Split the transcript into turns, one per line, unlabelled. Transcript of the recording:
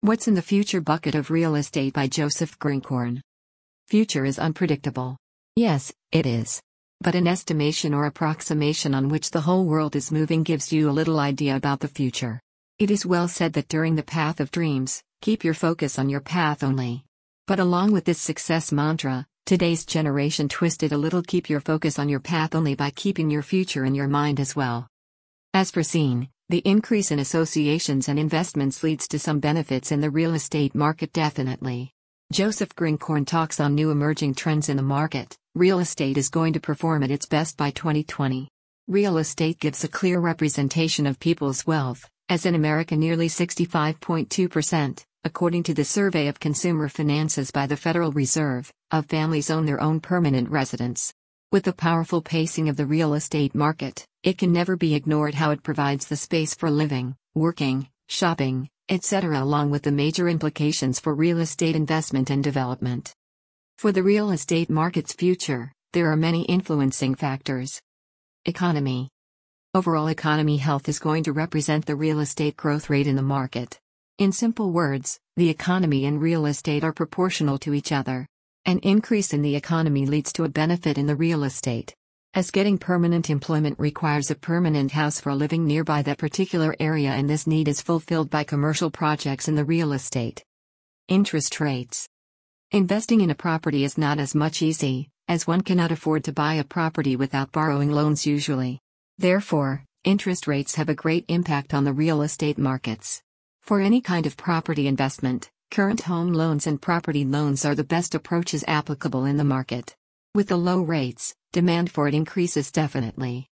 What's in the Future Bucket of Real Estate by Joseph Grinkorn. Future is unpredictable. Yes, it is. But an estimation or approximation on which the whole world is moving gives you a little idea about the future. It is well said that during the path of dreams, keep your focus on your path only. But along with this success mantra, today's generation twisted a little keep your focus on your path only by keeping your future in your mind as well. As foreseen, the increase in associations and investments leads to some benefits in the real estate market definitely. Joseph Grinkorn talks on new emerging trends in the market. Real estate is going to perform at its best by 2020. Real estate gives a clear representation of people's wealth, as in America nearly 65.2%, according to the Survey of Consumer Finances by the Federal Reserve, of families own their own permanent residence. With the powerful pacing of the real estate market, it can never be ignored how it provides the space for living, working, shopping, etc., along with the major implications for real estate investment and development. For the real estate market's future, there are many influencing factors. Economy Overall economy health is going to represent the real estate growth rate in the market. In simple words, the economy and real estate are proportional to each other. An increase in the economy leads to a benefit in the real estate. As getting permanent employment requires a permanent house for living nearby that particular area, and this need is fulfilled by commercial projects in the real estate. Interest rates. Investing in a property is not as much easy, as one cannot afford to buy a property without borrowing loans usually. Therefore, interest rates have a great impact on the real estate markets. For any kind of property investment, Current home loans and property loans are the best approaches applicable in the market. With the low rates, demand for it increases definitely.